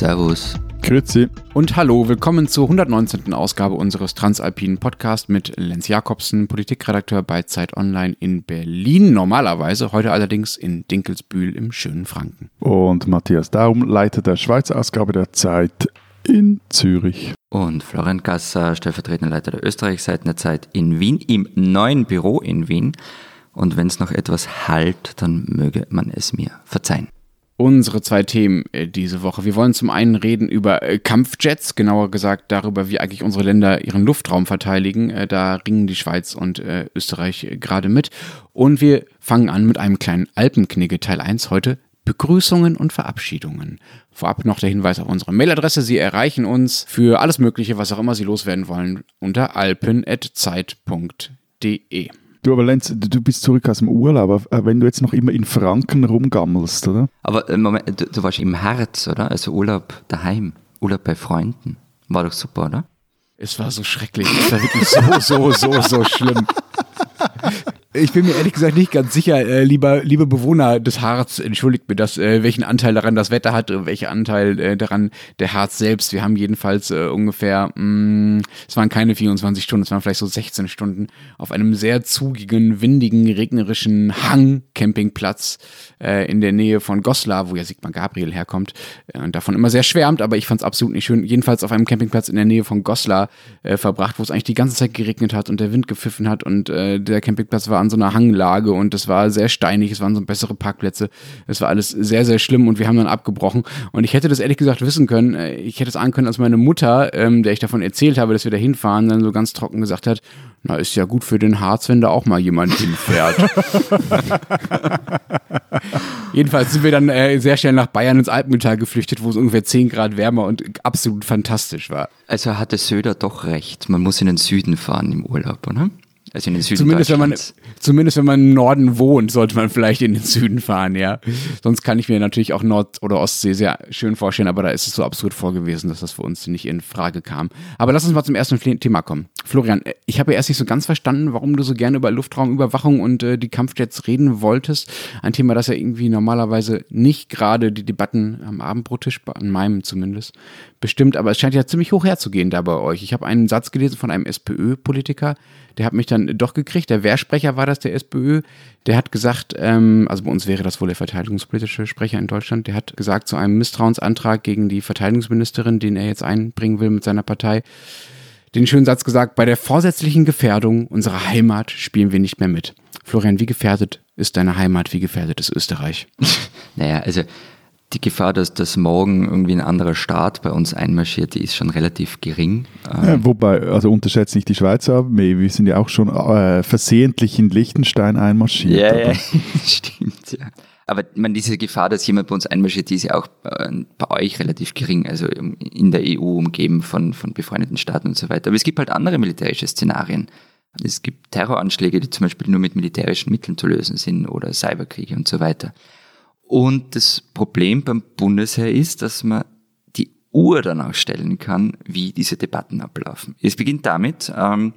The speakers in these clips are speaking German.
Servus. Grüezi. Und hallo, willkommen zur 119. Ausgabe unseres Transalpinen Podcasts mit Lenz Jakobsen, Politikredakteur bei Zeit Online in Berlin, normalerweise, heute allerdings in Dinkelsbühl im schönen Franken. Und Matthias Daum, Leiter der Schweizer Ausgabe der Zeit in Zürich. Und Florian Gasser, stellvertretender Leiter der Österreichseiten der Zeit in Wien, im neuen Büro in Wien. Und wenn es noch etwas halt, dann möge man es mir verzeihen unsere zwei Themen äh, diese Woche. Wir wollen zum einen reden über äh, Kampfjets, genauer gesagt darüber, wie eigentlich unsere Länder ihren Luftraum verteidigen. Äh, da ringen die Schweiz und Österreich gerade mit. Und wir fangen an mit einem kleinen Alpenknigge, Teil 1 heute. Begrüßungen und Verabschiedungen. Vorab noch der Hinweis auf unsere Mailadresse. Sie erreichen uns für alles Mögliche, was auch immer Sie loswerden wollen, unter alpen.zeit.de. Du, aber Lenz, du bist zurück aus dem Urlaub, äh, wenn du jetzt noch immer in Franken rumgammelst, oder? Aber äh, Moment, du, du warst im Herz, oder? Also Urlaub daheim, Urlaub bei Freunden. War doch super, oder? Es war so schrecklich. Es war wirklich so, so, so, so schlimm. Ich bin mir ehrlich gesagt nicht ganz sicher, äh, lieber, liebe Bewohner des Harz, entschuldigt mir das, äh, welchen Anteil daran das Wetter hat, welchen Anteil äh, daran der Harz selbst. Wir haben jedenfalls äh, ungefähr, mh, mm, es waren keine 24 Stunden, es waren vielleicht so 16 Stunden auf einem sehr zugigen, windigen, regnerischen Hang-Campingplatz äh, in der Nähe von Goslar, wo ja Sigmar Gabriel herkommt äh, und davon immer sehr schwärmt, aber ich fand es absolut nicht schön. Jedenfalls auf einem Campingplatz in der Nähe von Goslar äh, verbracht, wo es eigentlich die ganze Zeit geregnet hat und der Wind gepfiffen hat und äh, der Campingplatz war an so einer Hanglage und es war sehr steinig, es waren so bessere Parkplätze. Es war alles sehr, sehr schlimm und wir haben dann abgebrochen. Und ich hätte das ehrlich gesagt wissen können. Äh, ich hätte es ahnen können, als meine Mutter, ähm, der ich davon erzählt habe, dass wir da hinfahren, dann so ganz trocken gesagt hat, na, ist ja gut für den Harz, wenn da auch mal jemand hinfährt. Jedenfalls sind wir dann äh, sehr schnell nach Bayern ins Alpental geflüchtet, wo es ungefähr 10 Grad wärmer und absolut fantastisch war. Also hatte Söder doch recht. Man muss in den Süden fahren im Urlaub, oder? Also in den Süden zumindest wenn, man, zumindest wenn man im Norden wohnt, sollte man vielleicht in den Süden fahren, ja. Sonst kann ich mir natürlich auch Nord- oder Ostsee sehr schön vorstellen, aber da ist es so absurd vorgewesen, dass das für uns nicht in Frage kam. Aber lass uns mal zum ersten Thema kommen. Florian, ich habe ja erst nicht so ganz verstanden, warum du so gerne über Luftraumüberwachung und äh, die Kampfjets reden wolltest. Ein Thema, das ja irgendwie normalerweise nicht gerade die Debatten am Abendbrottisch, an meinem zumindest, bestimmt, aber es scheint ja ziemlich hoch herzugehen da bei euch. Ich habe einen Satz gelesen von einem SPÖ-Politiker, der hat mich dann doch gekriegt. Der Wehrsprecher war das, der SPÖ. Der hat gesagt, ähm, also bei uns wäre das wohl der verteidigungspolitische Sprecher in Deutschland, der hat gesagt zu einem Misstrauensantrag gegen die Verteidigungsministerin, den er jetzt einbringen will mit seiner Partei, den schönen Satz gesagt, bei der vorsätzlichen Gefährdung unserer Heimat spielen wir nicht mehr mit. Florian, wie gefährdet ist deine Heimat, wie gefährdet ist Österreich? naja, also die Gefahr, dass das morgen irgendwie ein anderer Staat bei uns einmarschiert, die ist schon relativ gering. Ja, ähm, wobei, also unterschätzt nicht die Schweizer Armee, wir sind ja auch schon äh, versehentlich in Liechtenstein einmarschiert. Ja, ja. stimmt, ja. Aber man, diese Gefahr, dass jemand bei uns einmarschiert, die ist ja auch äh, bei euch relativ gering, also in der EU umgeben von, von befreundeten Staaten und so weiter. Aber es gibt halt andere militärische Szenarien. Es gibt Terroranschläge, die zum Beispiel nur mit militärischen Mitteln zu lösen sind oder Cyberkriege und so weiter. Und das Problem beim Bundesheer ist, dass man die Uhr danach stellen kann, wie diese Debatten ablaufen. Es beginnt damit, ähm,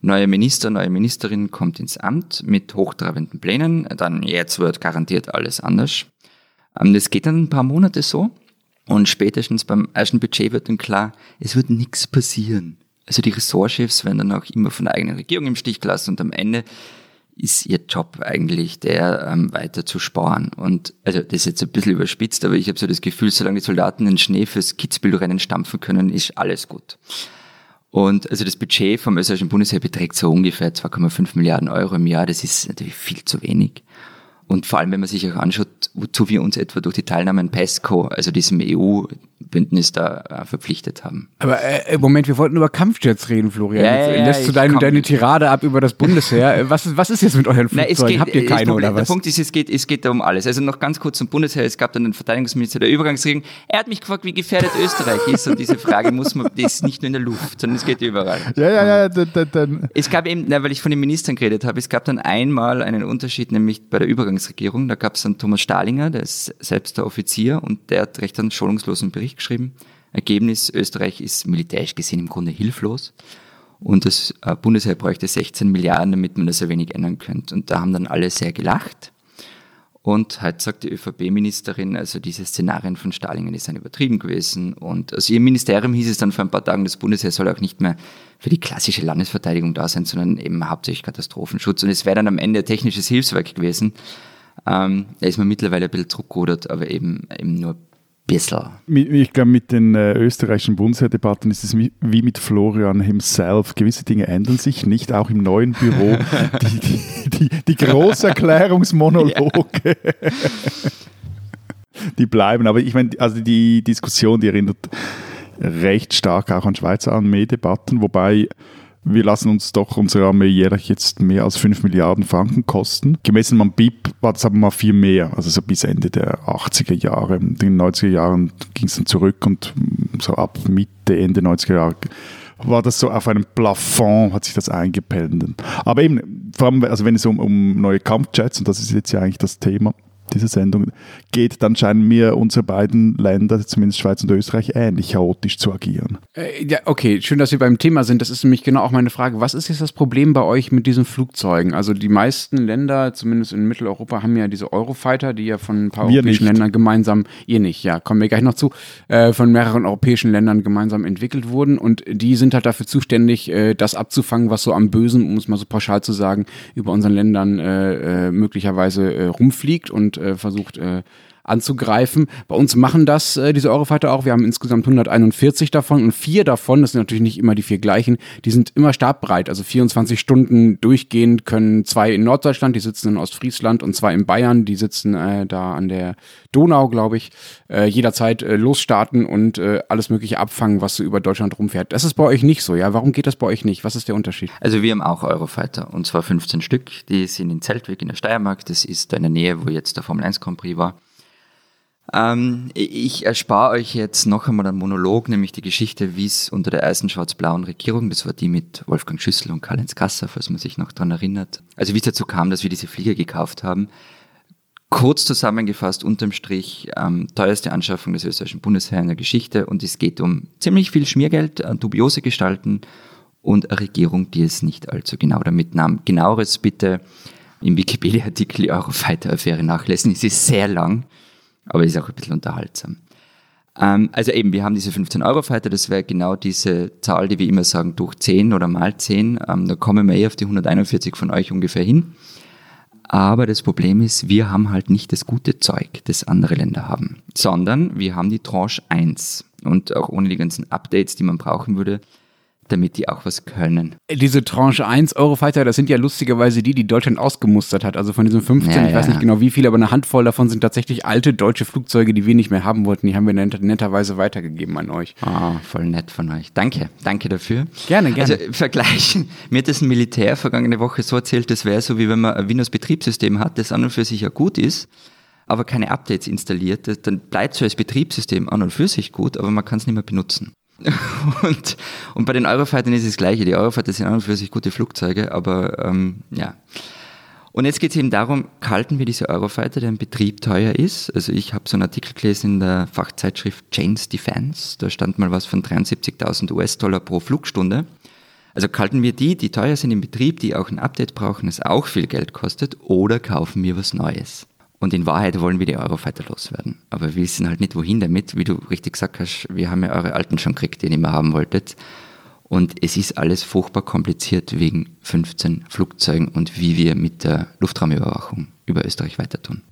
neuer Minister, neue Ministerin kommt ins Amt mit hochtrabenden Plänen, dann jetzt wird garantiert alles anders. Ähm, das geht dann ein paar Monate so und spätestens beim ersten Budget wird dann klar, es wird nichts passieren. Also die Ressortchefs werden dann auch immer von der eigenen Regierung im Stich gelassen und am Ende ist ihr Job eigentlich der, ähm, weiter zu sparen. Und also das ist jetzt ein bisschen überspitzt, aber ich habe so das Gefühl, solange die Soldaten den Schnee fürs Kitzbühelrennen stampfen können, ist alles gut. Und also das Budget vom österreichischen Bundesheer beträgt so ungefähr 2,5 Milliarden Euro im Jahr. Das ist natürlich viel zu wenig. Und vor allem, wenn man sich auch anschaut, wozu wir uns etwa durch die Teilnahme an PESCO, also diesem EU-Bündnis da äh, verpflichtet haben. Aber äh, Moment, wir wollten über Kampfjets reden, Florian. Ja, ja, Lässt du deine, deine Tirade ab über das Bundesheer. Äh, was, was ist jetzt mit euren Flugzeugen? Habt ihr keine Problem, oder was? Der Punkt ist, es geht, es geht da um alles. Also noch ganz kurz zum Bundesheer. Es gab dann den Verteidigungsminister der Übergangsregierung. Er hat mich gefragt, wie gefährdet Österreich ist. Und diese Frage muss man, die ist nicht nur in der Luft, sondern es geht überall. Ja, ja, ja. Dann, dann. Es gab eben, na, weil ich von den Ministern geredet habe, es gab dann einmal einen Unterschied, nämlich bei der Übergangsregierung. Da gab es dann Thomas Stahlinger, der ist selbst der Offizier und der hat recht einen schonungslosen Bericht geschrieben. Ergebnis, Österreich ist militärisch gesehen im Grunde hilflos. Und das äh, Bundesheer bräuchte 16 Milliarden, damit man das ein wenig ändern könnte. Und da haben dann alle sehr gelacht. Und heute sagt die ÖVP-Ministerin, also diese Szenarien von Stalingen die sind übertrieben gewesen. Und aus ihrem Ministerium hieß es dann vor ein paar Tagen, das Bundesheer soll auch nicht mehr für die klassische Landesverteidigung da sein, sondern eben hauptsächlich Katastrophenschutz. Und es wäre dann am Ende technisches Hilfswerk gewesen. Ähm, da ist man mittlerweile ein bisschen zurückgerudert, aber eben, eben nur bisschen. Ich glaube, mit den äh, österreichischen Bundesheerdebatten ist es wie mit Florian himself. Gewisse Dinge ändern sich nicht, auch im neuen Büro. die, die, die, die Großerklärungsmonologe. die bleiben. Aber ich meine, also die Diskussion, die erinnert recht stark auch an Schweizer Armee-Debatten, wobei wir lassen uns doch unsere Armee jährlich jetzt mehr als 5 Milliarden Franken kosten. Gemessen am BIP war das aber mal viel mehr, also so bis Ende der 80er Jahre. In den 90er Jahren ging es dann zurück und so ab Mitte, Ende 90er Jahre war das so auf einem Plafond, hat sich das eingependelt. Aber eben, vor allem, also wenn es um, um neue Kampfjets, und das ist jetzt ja eigentlich das Thema, diese Sendung geht, dann scheinen mir unsere beiden Länder, zumindest Schweiz und Österreich, ähnlich chaotisch zu agieren. Äh, ja, okay, schön, dass wir beim Thema sind. Das ist nämlich genau auch meine Frage. Was ist jetzt das Problem bei euch mit diesen Flugzeugen? Also die meisten Länder, zumindest in Mitteleuropa, haben ja diese Eurofighter, die ja von ein paar wir europäischen nicht. Ländern gemeinsam, ihr nicht, ja, kommen wir gleich noch zu, äh, von mehreren europäischen Ländern gemeinsam entwickelt wurden und die sind halt dafür zuständig, äh, das abzufangen, was so am Bösen, um es mal so pauschal zu sagen, über unseren Ländern äh, äh möglicherweise äh, rumfliegt und äh, versucht äh, anzugreifen. Bei uns machen das äh, diese Eurofighter auch. Wir haben insgesamt 141 davon und vier davon, das sind natürlich nicht immer die vier gleichen, die sind immer startbereit. Also 24 Stunden durchgehend können zwei in Norddeutschland, die sitzen in Ostfriesland und zwei in Bayern, die sitzen äh, da an der Donau, glaube ich, äh, jederzeit äh, losstarten und äh, alles mögliche abfangen, was so über Deutschland rumfährt. Das ist bei euch nicht so, ja? Warum geht das bei euch nicht? Was ist der Unterschied? Also wir haben auch Eurofighter und zwar 15 Stück. Die sind in Zeltweg in der Steiermark. Das ist in der Nähe, wo jetzt der Formel 1 Grand Prix war. Ähm, ich erspare euch jetzt noch einmal einen Monolog, nämlich die Geschichte, wie es unter der ersten schwarz-blauen Regierung, das war die mit Wolfgang Schüssel und Karl-Heinz Kasser, falls man sich noch daran erinnert, also wie es dazu kam, dass wir diese Flieger gekauft haben. Kurz zusammengefasst, unterm Strich, ähm, teuerste Anschaffung des österreichischen Bundesheers in der Geschichte und es geht um ziemlich viel Schmiergeld, äh, dubiose Gestalten und eine Regierung, die es nicht allzu genau damit nahm. Genaueres bitte im Wikipedia-Artikel Eurofighter-Affäre nachlesen. Es ist sehr lang aber ist auch ein bisschen unterhaltsam. Ähm, also eben, wir haben diese 15 Euro Fighter, das wäre genau diese Zahl, die wir immer sagen, durch 10 oder mal 10. Ähm, da kommen wir eh auf die 141 von euch ungefähr hin. Aber das Problem ist, wir haben halt nicht das gute Zeug, das andere Länder haben, sondern wir haben die Tranche 1. Und auch ohne die ganzen Updates, die man brauchen würde, damit die auch was können. Diese Tranche 1 Eurofighter, das sind ja lustigerweise die, die Deutschland ausgemustert hat. Also von diesen 15, ja, ich weiß nicht genau wie viele, aber eine Handvoll davon sind tatsächlich alte deutsche Flugzeuge, die wir nicht mehr haben wollten. Die haben wir net netterweise weitergegeben an euch. Ah, oh, voll nett von euch. Danke, danke dafür. Gerne, gerne. Also vergleichen, mir hat das ein Militär vergangene Woche so erzählt, das wäre so, wie wenn man ein Windows-Betriebssystem hat, das an und für sich ja gut ist, aber keine Updates installiert, dann bleibt so als Betriebssystem an und für sich gut, aber man kann es nicht mehr benutzen. und, und bei den Eurofightern ist es das Gleiche. Die Eurofighter sind an und für sich gute Flugzeuge, aber ähm, ja. Und jetzt geht es eben darum, halten wir diese Eurofighter, der im Betrieb teuer ist. Also ich habe so einen Artikel gelesen in der Fachzeitschrift Chains Defense, da stand mal was von 73.000 US-Dollar pro Flugstunde. Also kalten wir die, die teuer sind im Betrieb, die auch ein Update brauchen, es auch viel Geld kostet, oder kaufen wir was Neues? Und in Wahrheit wollen wir die Eurofighter loswerden. Aber wir wissen halt nicht, wohin damit. Wie du richtig gesagt hast, wir haben ja eure alten schon gekriegt, die ihr nicht mehr haben wolltet. Und es ist alles furchtbar kompliziert wegen 15 Flugzeugen und wie wir mit der Luftraumüberwachung über Österreich weiter tun.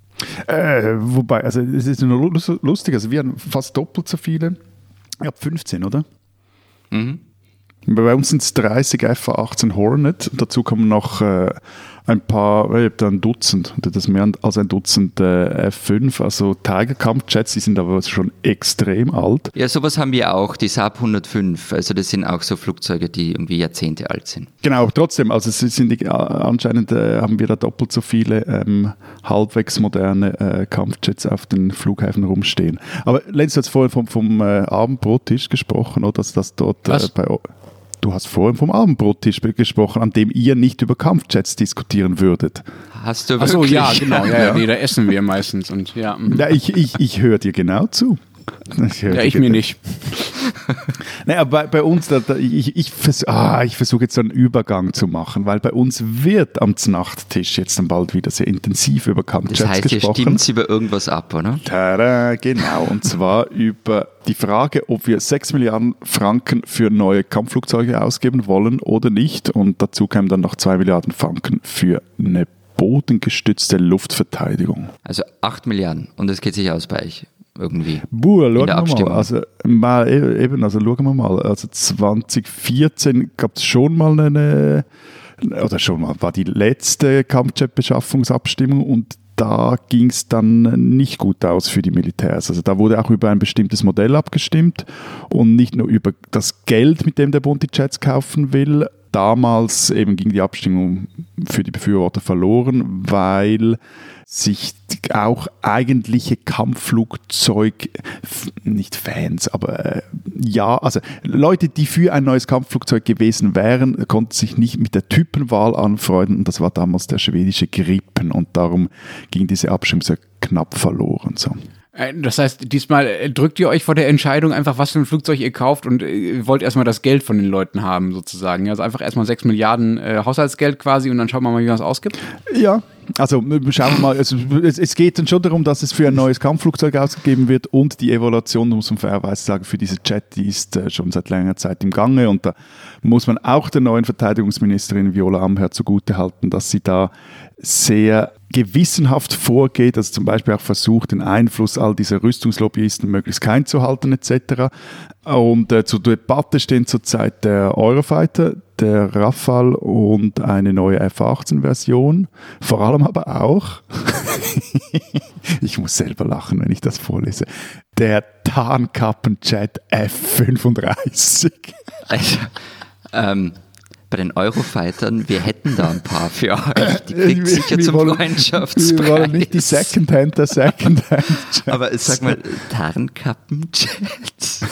Äh, wobei, also es ist nur lustig, also wir haben fast doppelt so viele. Ich habe 15, oder? Mhm. Bei uns sind es 30 FA-18 Hornet. Dazu kommen noch äh, ein paar, ich habe da ein Dutzend, das mehr als ein Dutzend äh, F5, also Tiger Kampfjets, die sind aber schon extrem alt. Ja, sowas haben wir auch, die Saab 105, also das sind auch so Flugzeuge, die irgendwie Jahrzehnte alt sind. Genau, trotzdem, also es sind die, anscheinend äh, haben wir da doppelt so viele ähm, halbwegs moderne äh, Kampfjets auf den Flughäfen rumstehen. Aber Lenz, du hast vorhin vom, vom äh, Abendbrottisch gesprochen, oder dass das dort äh, bei Du hast vorhin vom Abendbrottisch gesprochen, an dem ihr nicht über Kampfjets diskutieren würdet. Hast du wirklich? Achso, ja, genau. Ja, ja. Nee, da essen wir meistens. Und, ja. ja ich ich, ich höre dir genau zu. Ja, ich mir nicht. naja, bei, bei uns, da, da, ich, ich, vers ah, ich versuche jetzt einen Übergang zu machen, weil bei uns wird am Nachttisch jetzt dann bald wieder sehr intensiv über Kampfjets Das heißt, gesprochen. hier stimmt über irgendwas ab, oder? Tada, genau, und zwar über die Frage, ob wir 6 Milliarden Franken für neue Kampfflugzeuge ausgeben wollen oder nicht. Und dazu kämen dann noch 2 Milliarden Franken für eine bodengestützte Luftverteidigung. Also 8 Milliarden und das geht sich aus bei euch irgendwie. Buh, schauen wir mal. Also, mal, e- eben, also schauen wir mal. Also 2014 gab es schon mal eine, oder schon mal, war die letzte Kampfjet-Beschaffungsabstimmung und da ging es dann nicht gut aus für die Militärs. Also da wurde auch über ein bestimmtes Modell abgestimmt und nicht nur über das Geld, mit dem der Bund die Jets kaufen will. Damals eben ging die Abstimmung für die Befürworter verloren, weil sich auch eigentliche Kampfflugzeug, nicht Fans, aber äh, ja, also Leute, die für ein neues Kampfflugzeug gewesen wären, konnten sich nicht mit der Typenwahl anfreunden und das war damals der schwedische Gripen und darum ging diese Abstimmung sehr knapp verloren. So. Äh, Das heißt, diesmal äh, drückt ihr euch vor der Entscheidung einfach, was für ein Flugzeug ihr kauft und äh, wollt erstmal das Geld von den Leuten haben, sozusagen. Also einfach erstmal 6 Milliarden äh, Haushaltsgeld quasi und dann schauen wir mal, wie man es ausgibt. Ja, also äh, schauen wir mal, also, es, es geht dann schon darum, dass es für ein neues Kampfflugzeug ausgegeben wird und die Evaluation, muss man fairerweise sagen, für diese Jet, die ist äh, schon seit längerer Zeit im Gange und da muss man auch der neuen Verteidigungsministerin Viola Amherd zugutehalten, dass sie da sehr gewissenhaft vorgeht, also zum Beispiel auch versucht, den Einfluss all dieser Rüstungslobbyisten möglichst klein zu halten etc. Und äh, zur Debatte stehen zurzeit der Eurofighter, der Rafale und eine neue F-18-Version. Vor allem aber auch, ich muss selber lachen, wenn ich das vorlese, der Tarnkappenjet F-35. Also, ähm, bei den Eurofightern, wir hätten da ein paar für euch. Die kriegt Wir- sicher wir zum wollen- Freundschaftspreis. Wir wollen nicht die Secondhand der Secondhand. Aber sag mal, Tarnkappenjets?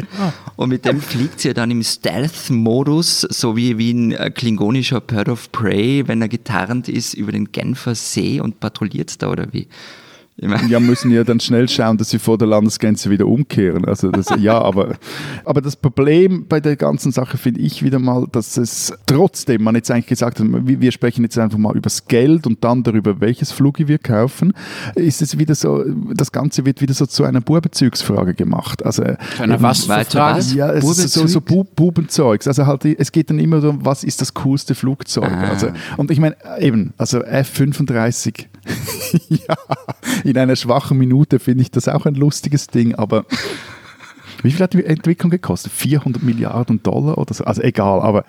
Und mit dem fliegt sie ja dann im Stealth-Modus, so wie, wie ein äh, klingonischer Bird of Prey, wenn er getarnt ist über den Genfer See und patrouilliert da oder wie? Ja, müssen ja dann schnell schauen, dass sie vor der Landesgrenze wieder umkehren. Also das, ja, aber, aber das Problem bei der ganzen Sache finde ich wieder mal, dass es trotzdem, man jetzt eigentlich gesagt hat, wir sprechen jetzt einfach mal über das Geld und dann darüber, welches Flugi wir kaufen, ist es wieder so, das Ganze wird wieder so zu einer Bubenbezugsfrage gemacht. Also, Zu einer was weiter was? ja, es ist so, so Bu Bubenzeugs. Also halt, es geht dann immer darum, was ist das coolste Flugzeug. Ah. Also, und ich meine, eben, also F-35, ja, in einer schwachen Minute finde ich das auch ein lustiges Ding, aber wie viel hat die Entwicklung gekostet? 400 Milliarden Dollar oder so? Also egal, aber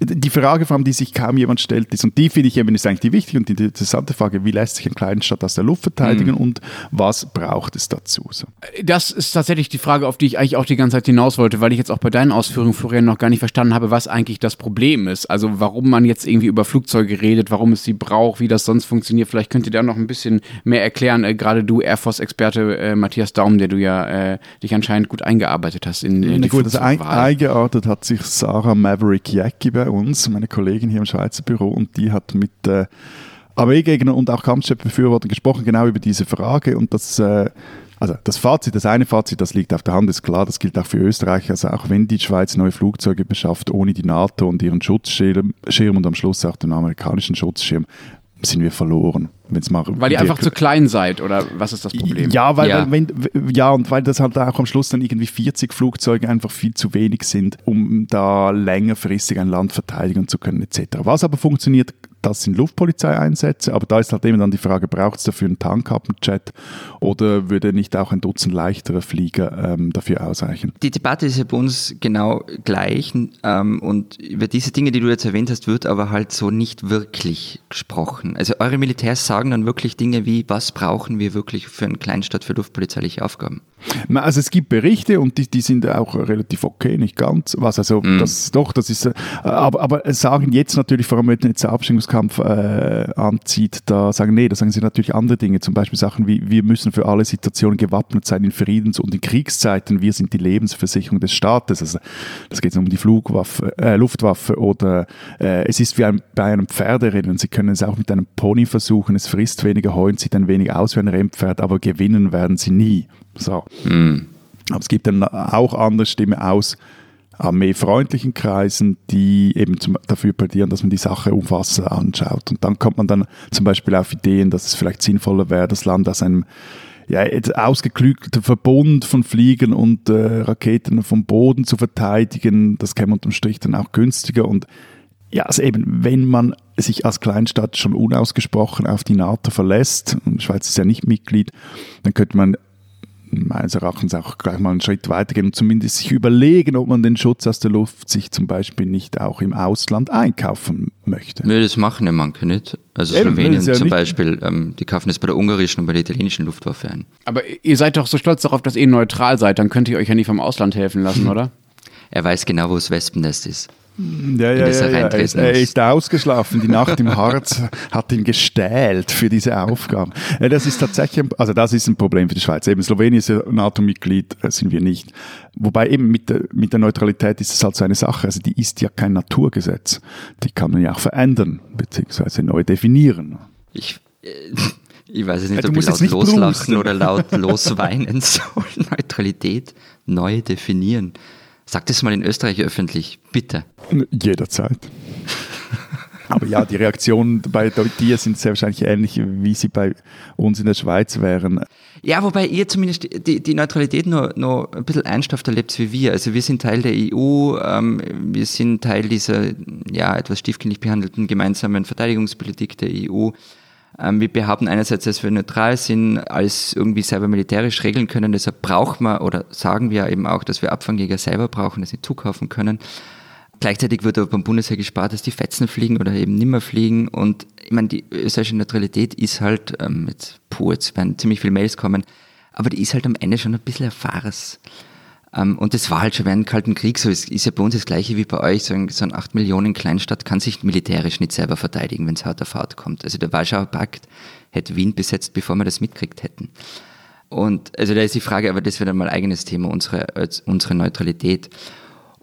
die Frage, vor allem, die sich kaum jemand stellt, ist, und die finde ich eben ist eigentlich die wichtige und die interessante Frage, wie lässt sich ein Kleinstadt aus der Luft verteidigen und was braucht es dazu? So. Das ist tatsächlich die Frage, auf die ich eigentlich auch die ganze Zeit hinaus wollte, weil ich jetzt auch bei deinen Ausführungen, Florian, noch gar nicht verstanden habe, was eigentlich das Problem ist. Also warum man jetzt irgendwie über Flugzeuge redet, warum es sie braucht, wie das sonst funktioniert. Vielleicht könnt ihr da noch ein bisschen mehr erklären. Äh, Gerade du, Air Force-Experte äh, Matthias Daum, der du ja äh, dich anscheinend gut eingearbeitet hast in äh, Na die gut, also ein, eingeartet hat sich Sarah Maverick Jacki bei uns, meine Kollegin hier im Schweizer Büro, und die hat mit äh, AW-Gegnern und auch Kampfjet-Befürwortern gesprochen, genau über diese Frage. Und das, äh, also das Fazit, das eine Fazit, das liegt auf der Hand, ist klar, das gilt auch für Österreich. Also auch wenn die Schweiz neue Flugzeuge beschafft, ohne die NATO und ihren Schutzschirm Schirm und am Schluss auch den amerikanischen Schutzschirm, sind wir verloren. Wenn's mal Weil ihr einfach zu klein seid, oder was ist das Problem? ja, weil, Ja. Weil, wenn, ja, und weil das halt auch am Schluss dann irgendwie 40 Flugzeuge einfach viel zu wenig sind, um da längerfristig ein Land verteidigen zu können, etc. Was aber funktioniert, das sind Luftpolizeieinsätze, aber da ist halt eben dann die Frage, braucht es dafür einen Tarnkappenjet oder würde nicht auch ein Dutzend leichterer Flieger ähm, dafür ausreichen? Die Debatte ist ja bei uns genau gleich ähm, und über diese Dinge, die du jetzt erwähnt hast, wird aber halt so nicht wirklich gesprochen. Also eure Militärs sagen dann wirklich Dinge wie, was brauchen wir wirklich für eine Kleinstadt für luftpolizeiliche Aufgaben? Also es gibt Berichte und die, die sind auch relativ okay, nicht ganz. Was also mm. das doch, das ist, äh, aber, aber sagen jetzt natürlich, vor allem wenn jetzt der Abstimmungskampf äh, anzieht, da sagen nee, da sagen sie natürlich andere Dinge, zum Beispiel Sachen wie wir müssen für alle Situationen gewappnet sein in Friedens- und in Kriegszeiten. Wir sind die Lebensversicherung des Staates. Also das geht um die Flugwaffe, äh, Luftwaffe oder äh, es ist wie ein, bei einem Pferderennen. Sie können es auch mit einem Pony versuchen. Es frisst weniger Heu und sieht ein wenig aus wie ein Rennpferd, aber gewinnen werden sie nie. So. Mhm. Aber es gibt dann auch andere Stimmen aus armeefreundlichen Kreisen, die eben zum, dafür plädieren, dass man die Sache umfassender anschaut. Und dann kommt man dann zum Beispiel auf Ideen, dass es vielleicht sinnvoller wäre, das Land aus einem ja, ausgeklügelten Verbund von Fliegern und äh, Raketen vom Boden zu verteidigen. Das käme unterm Strich dann auch günstiger. Und ja, also eben, wenn man sich als Kleinstadt schon unausgesprochen auf die NATO verlässt, und die Schweiz ist ja nicht Mitglied, dann könnte man meines Erachtens auch gleich mal einen Schritt weitergehen und zumindest sich überlegen, ob man den Schutz aus der Luft sich zum Beispiel nicht auch im Ausland einkaufen möchte. Nö, das machen ja manche nicht. Also Eben, Slowenien ja zum Beispiel, ähm, die kaufen das bei der ungarischen und bei der italienischen Luftwaffe ein. Aber ihr seid doch so stolz darauf, dass ihr neutral seid, dann könnt ihr euch ja nicht vom Ausland helfen lassen, oder? Er weiß genau, wo das Wespennest ist. Ja, ja, ja, ja. Er, er, ist ausgeschlafen. Die Nacht im Harz hat ihn gestählt für diese Aufgaben. Das ist tatsächlich, also das ist ein Problem für die Schweiz. Eben Slowenien ist ja NATO-Mitglied, äh, sind wir nicht. Wobei eben mit der, mit der Neutralität ist es halt so eine Sache. Also die ist ja kein Naturgesetz. Die kann man ja auch verändern, beziehungsweise neu definieren. Ich, äh, ich weiß nicht, ob ich laut loslachen brusten. oder laut losweinen soll. Neutralität neu definieren. Sag das mal in Österreich öffentlich, bitte. Jederzeit. Aber ja, die Reaktionen bei dir sind sehr wahrscheinlich ähnlich, wie sie bei uns in der Schweiz wären. Ja, wobei ihr zumindest die, die Neutralität noch, noch ein bisschen ernsthaft erlebt wie wir. Also wir sind Teil der EU, ähm, wir sind Teil dieser ja etwas stiefkindlich behandelten gemeinsamen Verteidigungspolitik der EU. Ähm, wir behaupten einerseits, dass wir neutral sind, als irgendwie selber militärisch regeln können. Deshalb braucht man oder sagen wir eben auch, dass wir Abfangjäger selber brauchen, dass sie zukaufen können. Gleichzeitig wird aber beim Bundesheer gespart, dass die Fetzen fliegen oder eben nimmer fliegen. Und ich meine, die österreichische Neutralität ist halt, ähm, jetzt, puh, jetzt werden ziemlich viele Mails kommen, aber die ist halt am Ende schon ein bisschen ein Farce. Ähm, und das war halt schon während dem Kalten Krieg so. Es ist ja bei uns das Gleiche wie bei euch. So ein, so ein 8 Millionen Kleinstadt kann sich militärisch nicht selber verteidigen, wenn es hart auf hart kommt. Also der Warschauer Pakt hätte Wien besetzt, bevor wir das mitgekriegt hätten. Und also da ist die Frage, aber das wird dann mal eigenes Thema, unsere, unsere Neutralität.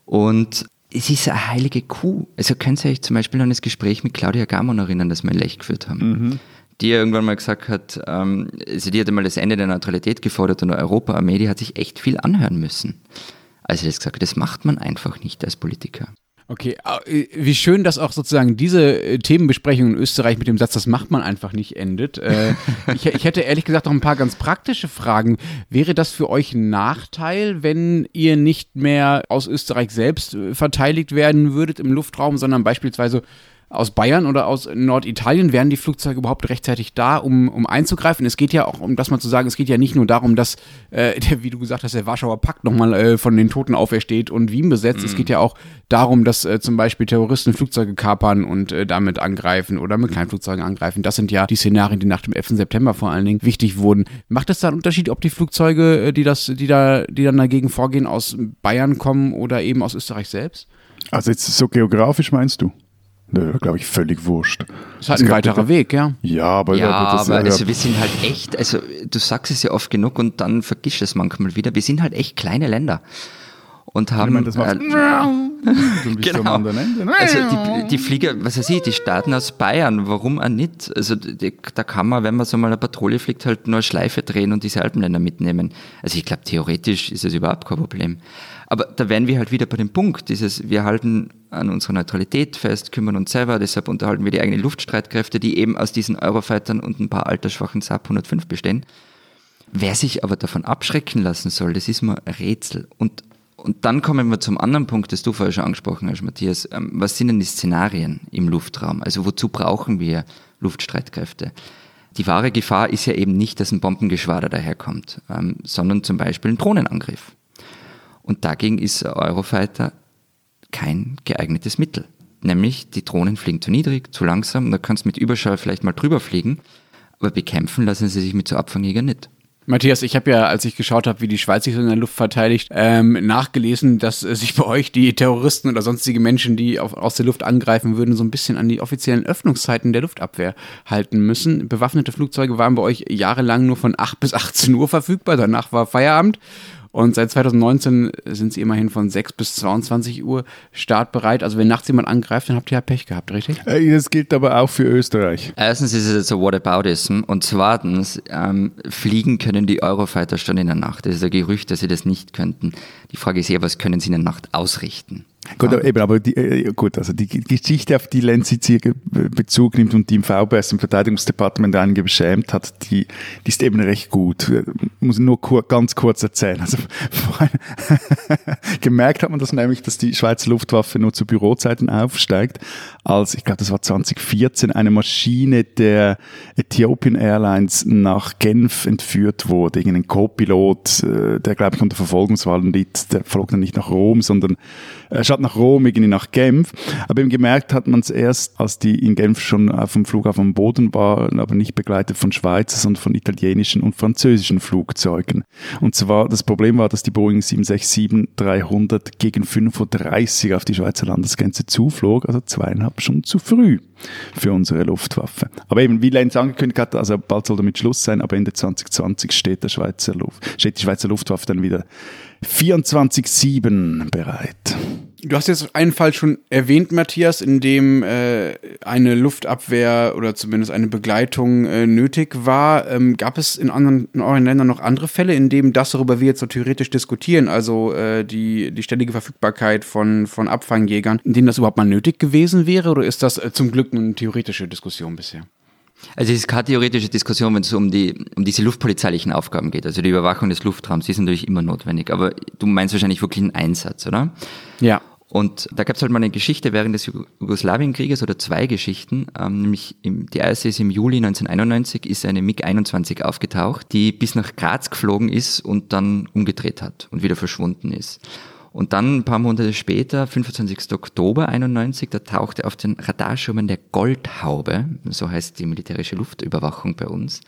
Und es ist eine heilige Kuh. Also könnt ihr euch zum Beispiel an das Gespräch mit Claudia Gamon erinnern, das wir in Lech geführt haben. Mhm die irgendwann mal gesagt hat, ähm, also die hat einmal das Ende der Neutralität gefordert und Europa-Armee, die hat sich echt viel anhören müssen. Also das gesagt, das macht man einfach nicht als Politiker. Okay, äh, wie schön, dass auch sozusagen diese äh, Themenbesprechung in Österreich mit dem Satz, das macht man einfach nicht, endet. Äh, ich, ich hätte ehrlich gesagt noch ein paar ganz praktische Fragen. Wäre das für euch ein Nachteil, wenn ihr nicht mehr aus Österreich selbst verteidigt werden würdet im Luftraum, sondern beispielsweise aus Bayern oder aus Norditalien, wären die Flugzeuge überhaupt rechtzeitig da, um, um einzugreifen? Es geht ja auch, um das mal zu sagen, es geht ja nicht nur darum, dass, äh, der, wie du gesagt hast, der Warschauer Pakt nochmal äh, von den Toten aufersteht und Wien besetzt. Mhm. Es geht ja auch darum, dass äh, zum Beispiel Terroristen Flugzeuge kapern und äh, damit angreifen oder mit Kleinflugzeugen angreifen. Das sind ja die Szenarien, die nach dem 11. September vor allen Dingen wichtig wurden. Macht es da einen Unterschied, ob die Flugzeuge, äh, die das, die da, die dann dagegen vorgehen, aus Bayern kommen oder eben aus Österreich selbst? Also jetzt so geografisch meinst du? Nö, glaube ich, völlig wurscht. Das ist halt ein weiterer Weg, ja. Ja, aber, ja, aber, das, aber also wir sind halt echt, also du sagst es ja oft genug und dann vergisst es manchmal wieder, wir sind halt echt kleine Länder und haben. Ich meine, äh, genau. Also die, die, Flieger, was weiß ich, die starten aus Bayern, warum auch nicht? Also die, da kann man, wenn man so mal eine Patrouille fliegt, halt nur eine Schleife drehen und diese Alpenländer mitnehmen. Also ich glaube, theoretisch ist das überhaupt kein Problem. Aber da wären wir halt wieder bei dem Punkt, dieses, wir halten an unserer Neutralität fest, kümmern uns selber, deshalb unterhalten wir die eigenen Luftstreitkräfte, die eben aus diesen Eurofightern und ein paar altersschwachen Saab 105 bestehen. Wer sich aber davon abschrecken lassen soll, das ist mir ein Rätsel. Und, und dann kommen wir zum anderen Punkt, das du vorher schon angesprochen hast, Matthias. Ähm, was sind denn die Szenarien im Luftraum? Also wozu brauchen wir Luftstreitkräfte? Die wahre Gefahr ist ja eben nicht, dass ein Bombengeschwader daherkommt, ähm, sondern zum Beispiel ein Drohnenangriff. Und dagegen ist Eurofighter kein geeignetes Mittel. Nämlich die Drohnen fliegen zu niedrig, zu langsam, da kannst du mit Überschall vielleicht mal drüber fliegen, aber bekämpfen lassen sie sich mit so Abfangjägern nicht. Matthias, ich habe ja, als ich geschaut habe, wie die Schweiz sich in der Luft verteidigt, ähm, nachgelesen, dass äh, sich bei euch die Terroristen oder sonstige Menschen, die auf, aus der Luft angreifen würden, so ein bisschen an die offiziellen Öffnungszeiten der Luftabwehr halten müssen. Bewaffnete Flugzeuge waren bei euch jahrelang nur von 8 bis 18 Uhr verfügbar, danach war Feierabend. Und seit 2019 sind sie immerhin von 6 bis 22 Uhr startbereit. Also wenn nachts jemand angreift, dann habt ihr ja Pech gehabt, richtig? Das gilt aber auch für Österreich. Erstens ist es so Whataboutism und zweitens ähm, fliegen können die Eurofighter schon in der Nacht. Das ist ein Gerücht, dass sie das nicht könnten. Die Frage ist eher, was können sie in der Nacht ausrichten? Gut, aber, eben, aber die, äh, gut, also die Geschichte, auf die Lenz jetzt hier Bezug nimmt und die im VBS, im Verteidigungsdepartement einige beschämt hat, die, die ist eben recht gut. Muss nur kur ganz kurz erzählen. Also gemerkt hat man das nämlich, dass die Schweizer Luftwaffe nur zu Bürozeiten aufsteigt, als, ich glaube, das war 2014, eine Maschine der Ethiopian Airlines nach Genf entführt wurde. Irgendein Co-Pilot, äh, der, glaube ich, unter Verfolgungswahlen litt, der flog dann nicht nach Rom, sondern statt nach Rom, irgendwie nach Genf. Aber eben gemerkt hat man es erst, als die in Genf schon auf dem Flug auf dem Boden waren, aber nicht begleitet von Schweizer, sondern von italienischen und französischen Flugzeugen. Und zwar, das Problem war, dass die Boeing 767-300 gegen 35 auf die Schweizer Landesgrenze zuflog, also zweieinhalb Stunden zu früh für unsere Luftwaffe. Aber eben, wie Lenz angekündigt hat, also bald soll damit Schluss sein, aber Ende 2020 steht, der Schweizer Luft, steht die Schweizer Luftwaffe dann wieder 24-7 bereit. Du hast jetzt einen Fall schon erwähnt, Matthias, in dem äh, eine Luftabwehr oder zumindest eine Begleitung äh, nötig war. Ähm, gab es in anderen in euren Ländern noch andere Fälle, in dem das, worüber wir jetzt so theoretisch diskutieren, also äh, die, die ständige Verfügbarkeit von, von Abfangjägern, in denen das überhaupt mal nötig gewesen wäre? Oder ist das äh, zum Glück eine theoretische Diskussion bisher? Also es ist keine theoretische Diskussion, wenn es um die um diese luftpolizeilichen Aufgaben geht. Also die Überwachung des Luftraums, die ist natürlich immer notwendig. Aber du meinst wahrscheinlich wirklich einen Einsatz, oder? Ja. Und da gab es halt mal eine Geschichte während des Jugoslawienkrieges oder zwei Geschichten. Ähm, nämlich im, die erste ist im Juli 1991 ist eine MiG-21 aufgetaucht, die bis nach Graz geflogen ist und dann umgedreht hat und wieder verschwunden ist. Und dann ein paar Monate später, 25. Oktober 91, da tauchte auf den Radarschirmen der Goldhaube, so heißt die militärische Luftüberwachung bei uns,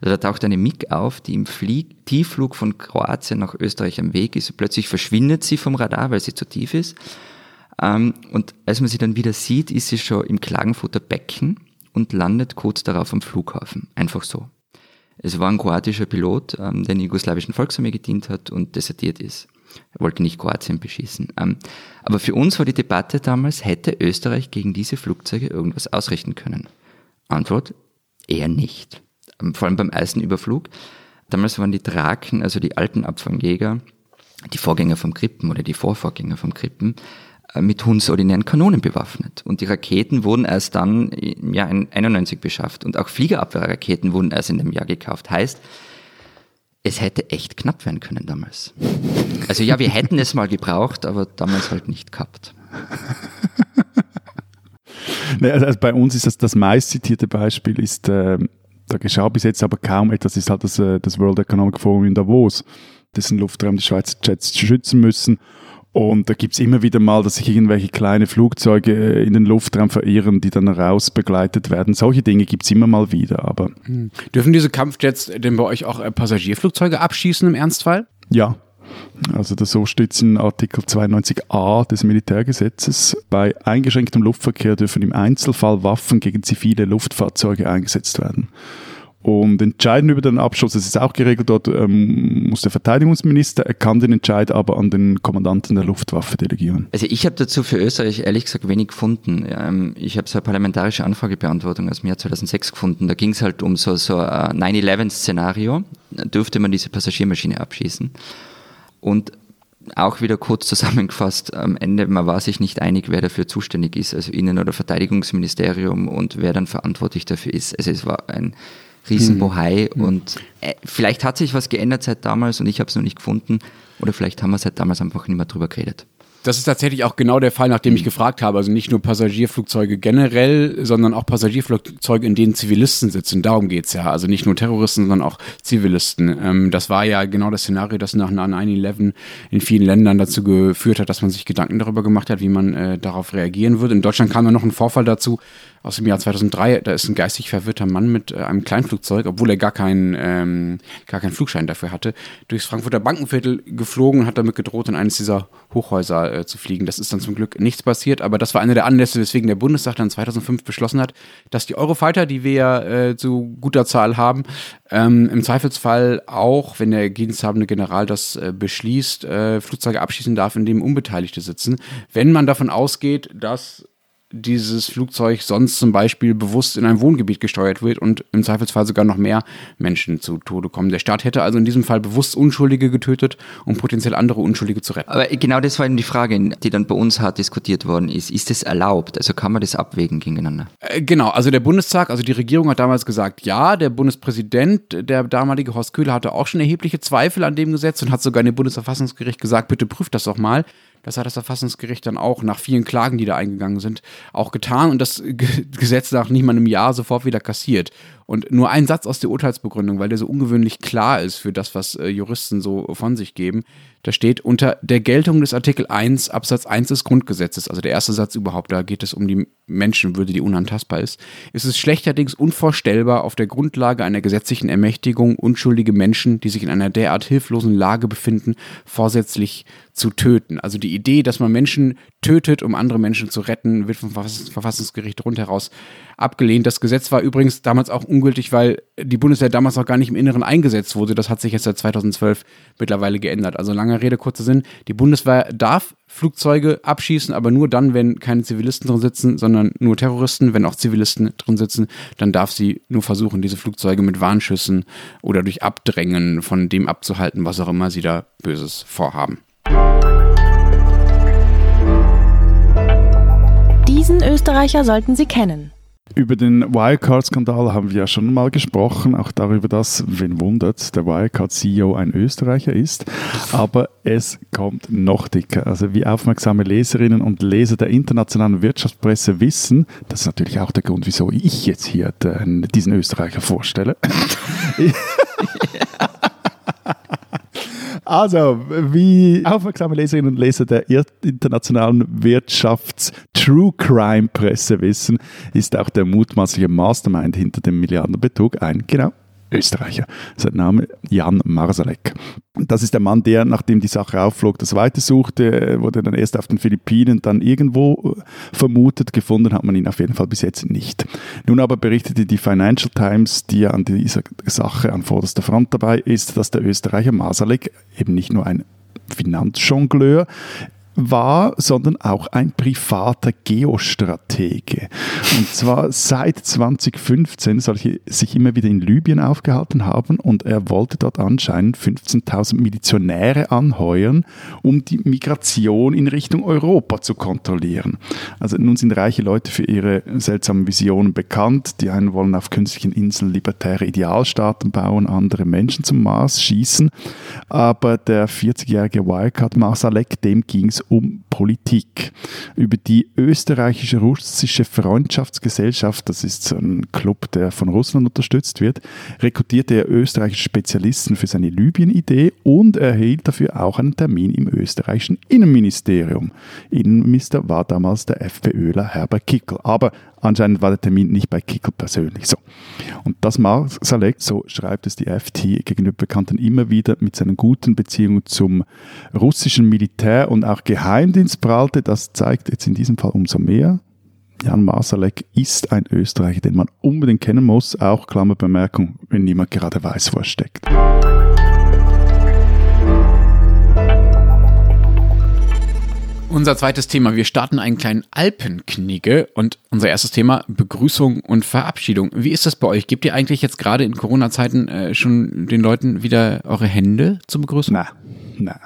also da taucht eine MiG auf, die im Flieg Tiefflug von Kroatien nach Österreich am Weg ist. Plötzlich verschwindet sie vom Radar, weil sie zu tief ist. Ähm, und als man sie dann wieder sieht, ist sie schon im Klagenfutter Becken und landet kurz darauf am Flughafen. Einfach so. Es war ein kroatischer Pilot, ähm, der in der jugoslawischen Volksarmee gedient hat und desertiert ist. Er wollte nicht Kroatien beschießen. Ähm, aber für uns war die Debatte damals, hätte Österreich gegen diese Flugzeuge irgendwas ausrichten können? Antwort, eher nicht. Vor allem beim ersten Überflug. Damals waren die Draken, also die alten Abfangjäger, die Vorgänger vom Krippen oder die Vorvorgänger vom Krippen, äh, mit hundsordinären Kanonen bewaffnet. Und die Raketen wurden erst dann im Jahr 91 beschafft. Und auch Fliegerabwehrraketen wurden erst in dem Jahr gekauft. Heißt, es hätte echt knapp werden können damals. Also ja, wir hätten es mal gebraucht, aber damals halt nicht gehabt. Also, also bei uns ist das das meist zitierte Beispiel ist, äh, da geschah bis jetzt aber kaum etwas, ist halt das, äh, das World Economic Forum in Davos, dessen Luftraum die Schweizer Jets schützen müssen. Und da gibt's immer wieder mal, dass sich irgendwelche kleine Flugzeuge äh, in den Luftraum verirren, die dann raus begleitet werden. Solche Dinge gibt's immer mal wieder. Aber hm. Dürfen diese Kampfjets denn bei euch auch äh, Passagierflugzeuge abschießen im Ernstfall? Ja, also das so steht es in Artikel 92a des Militärgesetzes. Bei eingeschränktem Luftverkehr dürfen im Einzelfall Waffen gegen zivile Luftfahrzeuge eingesetzt werden. Und entscheiden über den Abschuss, das ist auch geregelt dort, ähm, muss der Verteidigungsminister, er kann den Entscheid aber an den Kommandanten der Luftwaffe delegieren. Also ich habe dazu für Österreich ehrlich gesagt wenig gefunden. Ähm, ich habe so eine parlamentarische Anfragebeantwortung aus dem Jahr 2006 gefunden. Da ging es halt um so, so ein 9-11-Szenario. Da dürfte man diese Passagiermaschine abschießen. Und auch wieder kurz zusammengefasst, am Ende, man war sich nicht einig, wer dafür zuständig ist, also Innen- oder Verteidigungsministerium und wer dann verantwortlich dafür ist. Also es war ein Riesenbohai hm. und äh, vielleicht hat sich was geändert seit damals und ich habe es noch nicht gefunden oder vielleicht haben wir seit damals einfach nicht mehr drüber geredet. Das ist tatsächlich auch genau der Fall, nach dem ich gefragt habe. Also nicht nur Passagierflugzeuge generell, sondern auch Passagierflugzeuge, in denen Zivilisten sitzen. Darum geht's ja. Also nicht nur Terroristen, sondern auch Zivilisten. Ähm, das war ja genau das Szenario, das nach 9-11 in vielen Ländern dazu geführt hat, dass man sich Gedanken darüber gemacht hat, wie man äh, darauf reagieren würde. In Deutschland kam dann noch ein Vorfall dazu, aus dem Jahr 2003. Da ist ein geistig verwirrter Mann mit äh, einem Kleinflugzeug, obwohl er gar keinen, ähm, gar keinen Flugschein dafür hatte, durchs Frankfurter Bankenviertel geflogen und hat damit gedroht, in eines dieser Hochhäuser äh, zu fliegen. Das ist dann zum Glück nichts passiert, aber das war einer der Anlässe, weswegen der Bundestag dann 2005 beschlossen hat, dass die Eurofighter, die wir ja äh, zu guter Zahl haben, ähm, im Zweifelsfall auch, wenn der diensthabende General das äh, beschließt, äh, Flugzeuge abschießen darf, in dem Unbeteiligte sitzen. Wenn man davon ausgeht, dass dieses Flugzeug sonst zum Beispiel bewusst in ein Wohngebiet gesteuert wird und im Zweifelsfall sogar noch mehr Menschen zu Tode kommen. Der Staat hätte also in diesem Fall bewusst Unschuldige getötet, um potenziell andere Unschuldige zu retten. Aber genau das war eben die Frage, die dann bei uns hart diskutiert worden ist. Ist das erlaubt? Also kann man das abwägen gegeneinander? Äh, genau, also der Bundestag, also die Regierung hat damals gesagt, ja, der Bundespräsident, der damalige Horst Köhler, hatte auch schon erhebliche Zweifel an dem Gesetz und hat sogar in dem Bundesverfassungsgericht gesagt, bitte prüft das doch mal. Das hat das Verfassungsgericht dann auch nach vielen Klagen, die da eingegangen sind, auch getan und das Gesetz nach nicht mal einem Jahr sofort wieder kassiert. Und nur ein Satz aus der Urteilsbegründung, weil der so ungewöhnlich klar ist für das, was äh, Juristen so von sich geben. Da steht unter der Geltung des Artikel 1 Absatz 1 des Grundgesetzes, also der erste Satz überhaupt, da geht es um die Menschenwürde, die unantastbar ist, ist es schlechterdings unvorstellbar, auf der Grundlage einer gesetzlichen Ermächtigung unschuldige Menschen, die sich in einer derart hilflosen Lage befinden, vorsätzlich zu töten. Also die Idee, dass man Menschen tötet, um andere Menschen zu retten, wird vom Verfassungsgericht rundheraus abgelehnt. Das Gesetz war übrigens damals auch ungültig, weil die Bundeswehr damals noch gar nicht im Inneren eingesetzt wurde. Das hat sich jetzt seit 2012 mittlerweile geändert. Also lange Rede, kurzer Sinn. Die Bundeswehr darf Flugzeuge abschießen, aber nur dann, wenn keine Zivilisten drin sitzen, sondern nur Terroristen. Wenn auch Zivilisten drin sitzen, dann darf sie nur versuchen, diese Flugzeuge mit Warnschüssen oder durch Abdrängen von dem abzuhalten, was auch immer sie da Böses vorhaben. Diesen Österreicher sollten Sie kennen. Über den Wirecard-Skandal haben wir ja schon mal gesprochen, auch darüber, dass, wen wundert, der Wirecard-CEO ein Österreicher ist. Aber es kommt noch dicker. Also wie aufmerksame Leserinnen und Leser der internationalen Wirtschaftspresse wissen, das ist natürlich auch der Grund, wieso ich jetzt hier den, diesen Österreicher vorstelle. Also, wie aufmerksame Leserinnen und Leser der internationalen Wirtschafts-True Crime-Presse wissen, ist auch der mutmaßliche Mastermind hinter dem Milliardenbetrug ein, genau, Österreicher. Sein Name Jan Marsalek. Das ist der Mann, der, nachdem die Sache aufflog, das Weite suchte, wurde dann erst auf den Philippinen, dann irgendwo äh, vermutet, gefunden hat man ihn auf jeden Fall bis jetzt nicht. Nun aber berichtete die Financial Times, die ja an dieser Sache an vorderster Front dabei ist, dass der Österreicher Marsalek eben nicht nur ein Finanzjongleur war, sondern auch ein privater Geostratege. Und zwar seit 2015 soll er sich immer wieder in Libyen aufgehalten haben und er wollte dort anscheinend 15.000 Milizionäre anheuern, um die Migration in Richtung Europa zu kontrollieren. Also nun sind reiche Leute für ihre seltsamen Visionen bekannt. Die einen wollen auf künstlichen Inseln libertäre Idealstaaten bauen, andere Menschen zum Mars schießen. Aber der 40-jährige Wirecard Marsalek, dem ging es um Politik. Über die österreichische-russische Freundschaftsgesellschaft, das ist ein Club, der von Russland unterstützt wird, rekrutierte er österreichische Spezialisten für seine Libyen-Idee und erhielt dafür auch einen Termin im österreichischen Innenministerium. Innenminister war damals der FPÖler Herbert Kickel. Aber Anscheinend war der Termin nicht bei Kickel persönlich so. Und das Marsalek, so schreibt es die FT gegenüber Bekannten immer wieder, mit seinen guten Beziehungen zum russischen Militär und auch Geheimdienst prahlte, das zeigt jetzt in diesem Fall umso mehr. Jan Masalek ist ein Österreicher, den man unbedingt kennen muss, auch Klammerbemerkung, wenn niemand gerade weiß, wo er steckt. Unser zweites Thema, wir starten einen kleinen Alpenknigge und unser erstes Thema Begrüßung und Verabschiedung. Wie ist das bei euch? Gebt ihr eigentlich jetzt gerade in Corona-Zeiten äh, schon den Leuten wieder eure Hände zur Begrüßung? Na, na.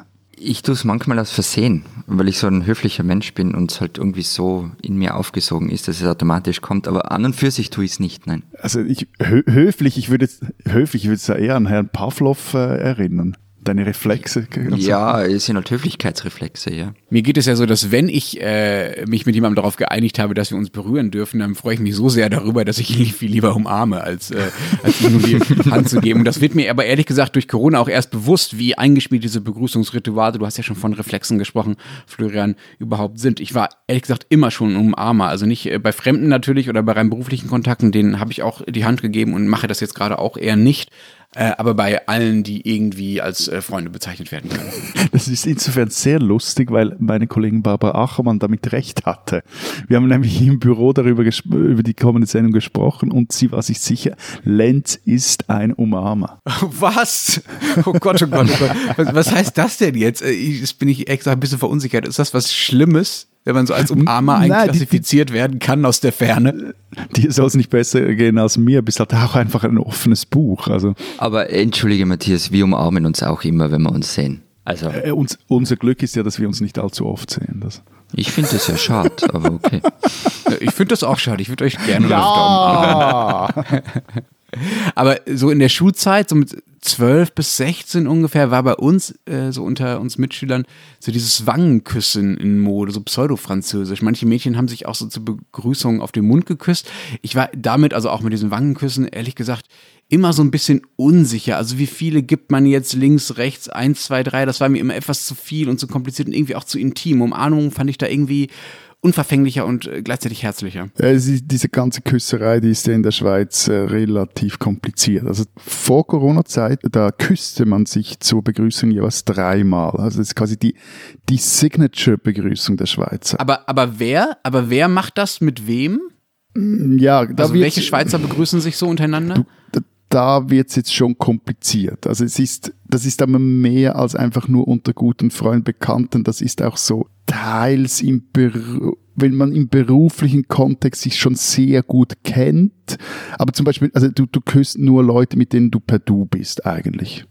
Ich tue es manchmal aus Versehen, weil ich so ein höflicher Mensch bin und es halt irgendwie so in mir aufgesogen ist, dass es automatisch kommt. Aber an und für sich tue ich es nicht, nein. Also ich, hö höflich, ich würde höflich, ich würde es eher an Herrn Pavlov äh, erinnern Deine Reflexe. Ja, es sind halt Höflichkeitsreflexe, ja. Mir geht es ja so, dass wenn ich äh, mich mit jemandem darauf geeinigt habe, dass wir uns berühren dürfen, dann freue ich mich so sehr darüber, dass ich ihn viel lieber umarme, als, äh, als ihm nur die Hand zu geben. Und das wird mir aber ehrlich gesagt durch Corona auch erst bewusst, wie eingespielt diese Begrüßungsrituale, du hast ja schon von Reflexen gesprochen, Florian, überhaupt sind. Ich war ehrlich gesagt immer schon ein Umarmer. Also nicht äh, bei Fremden natürlich oder bei rein beruflichen Kontakten, denen habe ich auch die Hand gegeben und mache das jetzt gerade auch eher nicht. Äh, aber bei allen, die irgendwie als äh, Freunde bezeichnet werden können. Das ist insofern sehr lustig, weil meine Kollegin Barbara Achermann damit recht hatte. Wir haben nämlich im Büro darüber über die kommende Sendung gesprochen und sie war sich sicher, Lenz ist ein Umarmer. Was? Oh Gott, oh Gott, oh Gott. Was, was heißt das denn jetzt? Äh, jetzt bin ich extra ein bisschen verunsichert. Ist das was Schlimmes? Wenn man so als Umarmer einklassifiziert die, werden kann aus der Ferne. Dir soll es nicht besser gehen als mir, bist halt auch einfach ein offenes Buch. Also. Aber entschuldige Matthias, wir umarmen uns auch immer, wenn wir uns sehen. Also. Äh, uns, unser Glück ist ja, dass wir uns nicht allzu oft sehen. Das. Ich finde das ja schade, aber okay. Ich finde das auch schade, ich würde euch gerne ja. umarmen. Aber so in der Schulzeit, so mit 12 bis 16 ungefähr, war bei uns, äh, so unter uns Mitschülern, so dieses Wangenküssen in Mode, so pseudo-französisch. Manche Mädchen haben sich auch so zur Begrüßung auf den Mund geküsst. Ich war damit, also auch mit diesen Wangenküssen, ehrlich gesagt, immer so ein bisschen unsicher. Also wie viele gibt man jetzt links, rechts, eins, zwei, drei? Das war mir immer etwas zu viel und zu kompliziert und irgendwie auch zu intim. Umarmung fand ich da irgendwie unverfänglicher und äh, gleichzeitig herzlicher. Ja, diese ganze Küsserei, die ist ja in der Schweiz äh, relativ kompliziert. Also vor Corona-Zeit, da küsste man sich zur Begrüßung jeweils dreimal. Also das ist quasi die, die Signature-Begrüßung der Schweizer. Aber, aber wer? Aber wer macht das mit wem? Mm, ja, da also welche Schweizer begrüßen sich so untereinander? Du, da wird es jetzt schon kompliziert. Also es ist, das ist aber mehr als einfach nur unter guten Freunden, Bekannten. Das ist auch so teils im Büro, wenn man im beruflichen Kontext sich schon sehr gut kennt. Aber zum Beispiel, also du, du küsst nur Leute, mit denen du per Du bist eigentlich.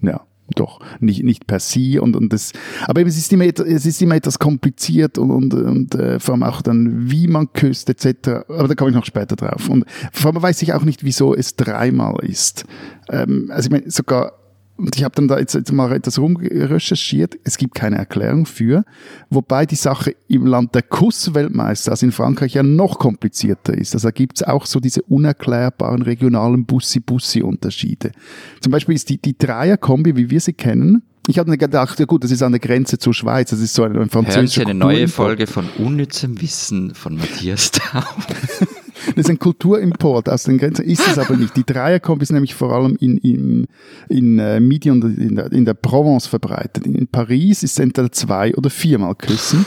Ja doch nicht, nicht per se und, und das, aber eben, es ist immer, es ist immer etwas kompliziert und, und, und äh, vor allem auch dann, wie man küsst etc. Aber da komme ich noch später drauf. Und vor allem weiß ich auch nicht, wieso es dreimal ist. Ähm, also ich meine, sogar und ich habe dann da jetzt, jetzt mal etwas rumrecherchiert. Es gibt keine Erklärung für, wobei die Sache im Land der Kussweltmeister, also in Frankreich, ja noch komplizierter ist. Also da gibt es auch so diese unerklärbaren regionalen Bussi-Bussi-Unterschiede. Zum Beispiel ist die, die Dreier-Kombi, wie wir sie kennen, ich habe mir gedacht, ja gut, das ist an der Grenze zur Schweiz, das ist so ein, ein französischer Hören Sie eine neue Folge von Unnützem Wissen von Matthias Taub. Das ist ein Kulturimport aus den Grenzen, ist es aber nicht. Die Dreierkombi ist nämlich vor allem in, in, in äh, Midi und in der, in der Provence verbreitet. In Paris ist es entweder zwei oder viermal küssen.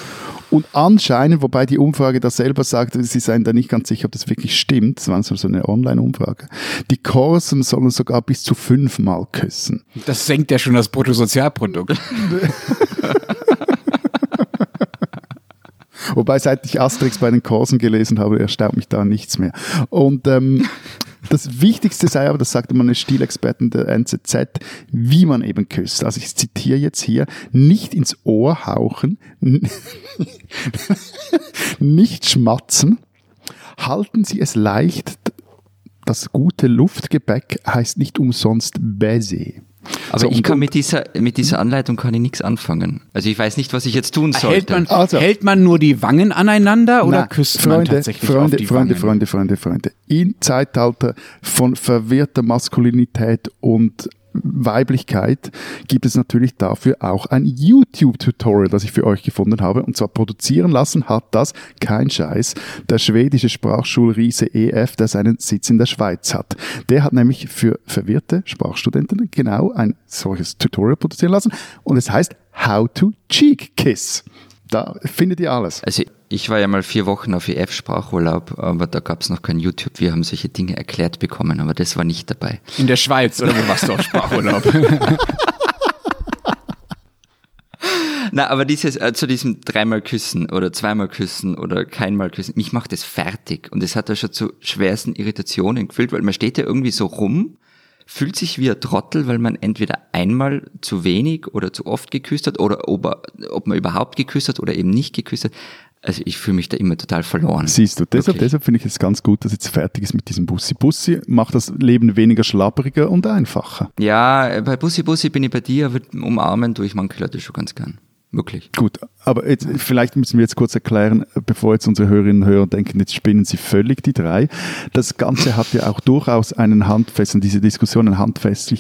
Und anscheinend, wobei die Umfrage da selber sagt, sie seien da nicht ganz sicher, ob das wirklich stimmt, das war so eine Online-Umfrage, die Korsen sollen sogar bis zu fünfmal küssen. Das senkt ja schon das Bruttosozialprodukt. Wobei, seit ich Asterix bei den Kursen gelesen habe, erstaunt mich da nichts mehr. Und ähm, das Wichtigste sei aber, das sagte man eine Stilexpertin der NZZ, wie man eben küsst. Also ich zitiere jetzt hier, nicht ins Ohr hauchen, nicht schmatzen, halten Sie es leicht, das gute Luftgebäck heißt nicht umsonst Baiser. Aber so, ich kann mit dieser, mit dieser Anleitung kann ich nichts anfangen. Also ich weiß nicht, was ich jetzt tun sollte. Hält man, also, hält man nur die Wangen aneinander oder na, küsst Freunde, man tatsächlich Freunde, auf die Freunde, Wangen? Freunde, Freunde, Freunde. Im Zeitalter von verwirrter Maskulinität und Weiblichkeit gibt es natürlich dafür auch ein YouTube-Tutorial, das ich für euch gefunden habe. Und zwar produzieren lassen hat das, kein Scheiß, der schwedische Sprachschulriese EF, der seinen Sitz in der Schweiz hat. Der hat nämlich für verwirrte Sprachstudenten genau ein solches Tutorial produzieren lassen. Und es heißt How to Cheek Kiss. Da findet ihr alles. Also ich war ja mal vier Wochen auf EF-Sprachurlaub, aber da gab es noch kein YouTube. Wir haben solche Dinge erklärt bekommen, aber das war nicht dabei. In der Schweiz, oder wo warst du auf Sprachurlaub? Na, aber dieses, äh, zu diesem dreimal küssen oder zweimal küssen oder keinmal küssen, mich macht das fertig. Und es hat da schon zu schwersten Irritationen gefühlt, weil man steht ja irgendwie so rum, fühlt sich wie ein Trottel, weil man entweder einmal zu wenig oder zu oft geküsst hat oder ob, ob man überhaupt geküsst hat oder eben nicht geküsst hat Also ich fühle mich da immer total verloren. Siehst du, deshalb, deshalb finde ich es ganz gut, dass jetzt fertig ist mit diesem Bussi. Bussi macht das Leben weniger schlappriger und einfacher. Ja, äh, bei Bussi Bussi bin ich bei dir, aber umarmen tue ich manche Leute schon ganz gern. Wirklich. Gut, aber jetzt, vielleicht müssen wir jetzt kurz erklären, bevor jetzt unsere Hörerinnen und Hörer denken, jetzt spinnen sie völlig die drei. Das Ganze hat ja auch durchaus einen handfesten, diese Diskussion einen handfesten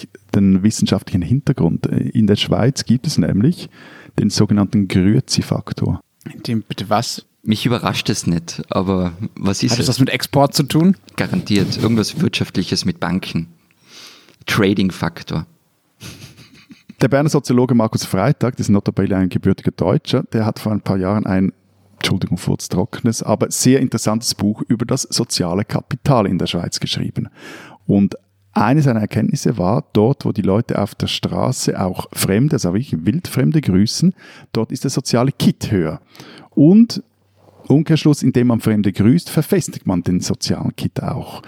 wissenschaftlichen Hintergrund. In der Schweiz gibt es nämlich den sogenannten Grüezi-Faktor. Dem bitte was? Mich überrascht es nicht, aber was ist Hat das es? was mit Export zu tun? Garantiert. Irgendwas Wirtschaftliches mit Banken. Trading-Faktor. Der Berner Soziologe Markus Freitag, das ist notabene ein gebürtiger Deutscher, der hat vor ein paar Jahren ein, Entschuldigung, kurz trockenes, aber sehr interessantes Buch über das soziale Kapital in der Schweiz geschrieben. Und eine seiner Erkenntnisse war, dort, wo die Leute auf der Straße auch Fremde, also wirklich Wildfremde grüßen, dort ist der soziale Kit höher. Und Umkehrschluss, indem man Fremde grüßt, verfestigt man den sozialen Kit auch.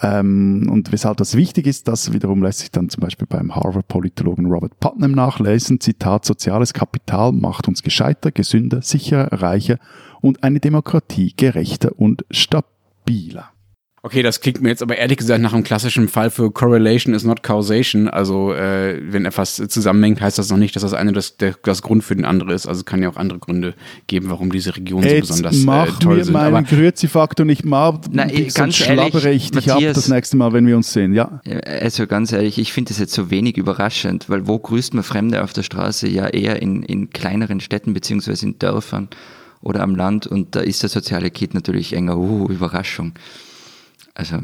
Ähm, und weshalb das wichtig ist, das wiederum lässt sich dann zum Beispiel beim Harvard-Politologen Robert Putnam nachlesen. Zitat, soziales Kapital macht uns gescheiter, gesünder, sicherer, reicher und eine Demokratie gerechter und stabiler. Okay, das klingt mir jetzt aber ehrlich gesagt nach einem klassischen Fall für Correlation is not causation. Also äh, wenn etwas zusammenhängt, heißt das noch nicht, dass das eine das, der, das Grund für den andere ist. Also es kann ja auch andere Gründe geben, warum diese Regionen so besonders äh, mach toll mir sind. meinen Grüezi-Faktor nicht mal, Na, sonst ganz ehrlich, schlabbere ich dich ab das nächste Mal, wenn wir uns sehen. Ja, Also ganz ehrlich, ich finde das jetzt so wenig überraschend, weil wo grüßt man Fremde auf der Straße? Ja, eher in, in kleineren Städten beziehungsweise in Dörfern oder am Land und da ist der soziale Kit natürlich enger. Uh, Überraschung. Also,